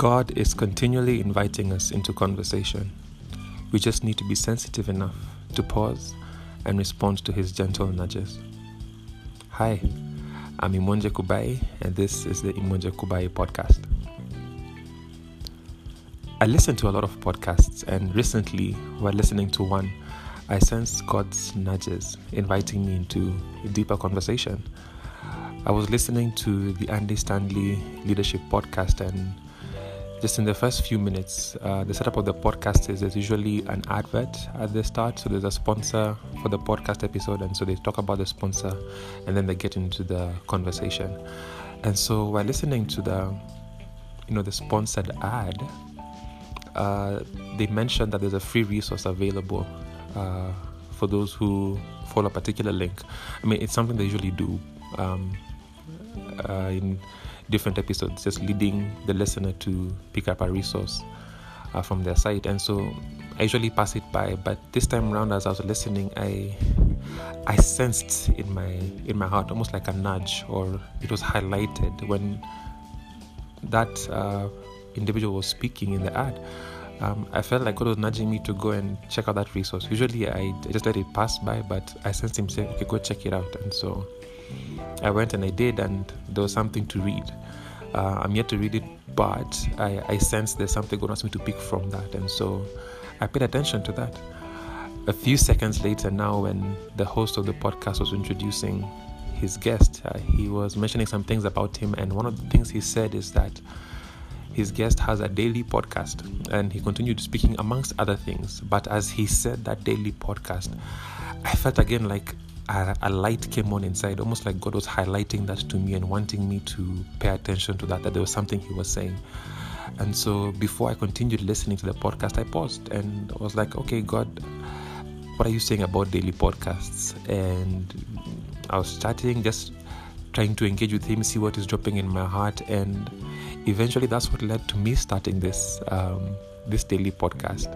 God is continually inviting us into conversation. We just need to be sensitive enough to pause and respond to his gentle nudges. Hi, I'm Imonje Kubai, and this is the Imonje Kubai podcast. I listen to a lot of podcasts, and recently, while listening to one, I sensed God's nudges inviting me into a deeper conversation. I was listening to the Andy Stanley Leadership Podcast, and just in the first few minutes, uh, the setup of the podcast is there's usually an advert at the start. So there's a sponsor for the podcast episode, and so they talk about the sponsor, and then they get into the conversation. And so while listening to the, you know, the sponsored ad, uh, they mentioned that there's a free resource available uh, for those who follow a particular link. I mean, it's something they usually do um, uh, in different episodes, just leading the listener to pick up a resource uh, from their site. And so I usually pass it by, but this time around, as I was listening, I I sensed in my in my heart almost like a nudge, or it was highlighted when that uh, individual was speaking in the ad. Um, I felt like God was nudging me to go and check out that resource. Usually, I just let it pass by, but I sensed Him saying, "Okay, go check it out." And so I went and I did, and there was something to read. Uh, I'm yet to read it, but I, I sense there's something God wants me to pick from that, and so I paid attention to that. A few seconds later, now when the host of the podcast was introducing his guest, uh, he was mentioning some things about him, and one of the things he said is that his guest has a daily podcast, and he continued speaking amongst other things. But as he said that daily podcast, I felt again like a, a, light came on inside, almost like God was highlighting that to me and wanting me to pay attention to that, that there was something He was saying. And so before I continued listening to the podcast, I paused and I was like, okay, God, what are you saying about daily podcasts? And I was chatting, just trying to engage with Him, see what is dropping in my heart. And eventually that's what led to me starting this, um, this daily podcast.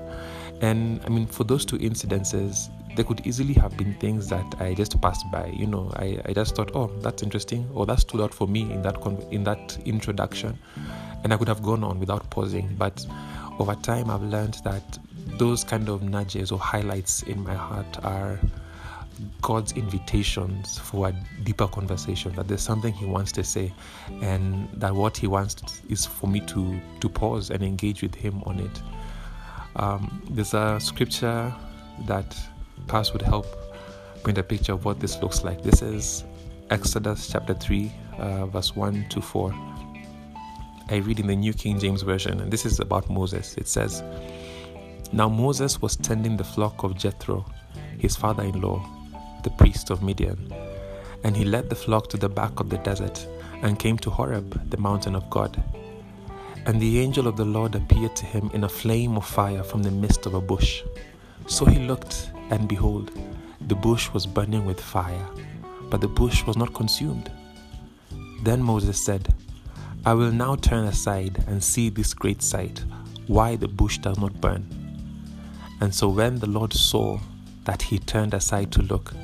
And I mean, for those two incidences, there could easily have been things that I just passed by. You know, I, I just thought, oh, that's interesting, or that stood out for me in that con- in that introduction, and I could have gone on without pausing. But over time, I've learned that those kind of nudges or highlights in my heart are God's invitations for a deeper conversation. That there's something He wants to say, and that what He wants is for me to to pause and engage with Him on it. Um, there's a scripture that pass would help paint a picture of what this looks like. This is Exodus chapter 3, uh, verse 1 to 4. I read in the New King James Version, and this is about Moses. It says, Now Moses was tending the flock of Jethro, his father in law, the priest of Midian. And he led the flock to the back of the desert and came to Horeb, the mountain of God. And the angel of the Lord appeared to him in a flame of fire from the midst of a bush. So he looked, and behold, the bush was burning with fire, but the bush was not consumed. Then Moses said, I will now turn aside and see this great sight, why the bush does not burn. And so when the Lord saw that he turned aside to look,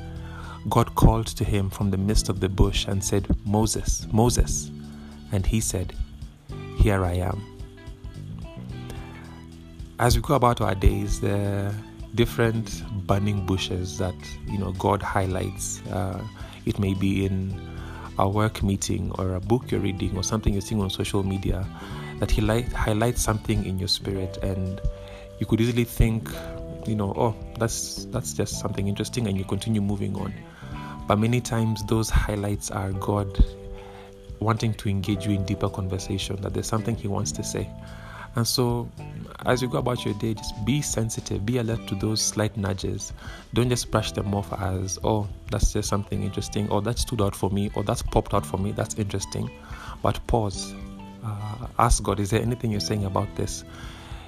God called to him from the midst of the bush and said, Moses, Moses. And he said, Here I am. As we go about our days, the different burning bushes that you know God highlights. Uh, it may be in a work meeting or a book you're reading or something you're seeing on social media that he light, highlights something in your spirit, and you could easily think, you know, oh, that's that's just something interesting, and you continue moving on. But many times those highlights are God wanting to engage you in deeper conversation. That there's something He wants to say. And so, as you go about your day, just be sensitive, be alert to those slight nudges. Don't just brush them off as, oh, that's just something interesting, or that stood out for me, or that's popped out for me, that's interesting. But pause. Uh, ask God, is there anything you're saying about this?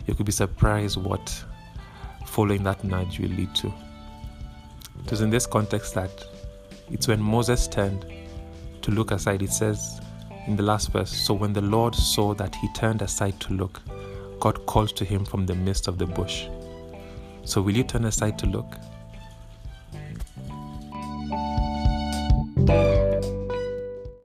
You could be surprised what following that nudge will lead to. It was in this context that it's when Moses turned to look aside, it says in the last verse, so when the Lord saw that he turned aside to look, God calls to him from the midst of the bush. So, will you turn aside to look?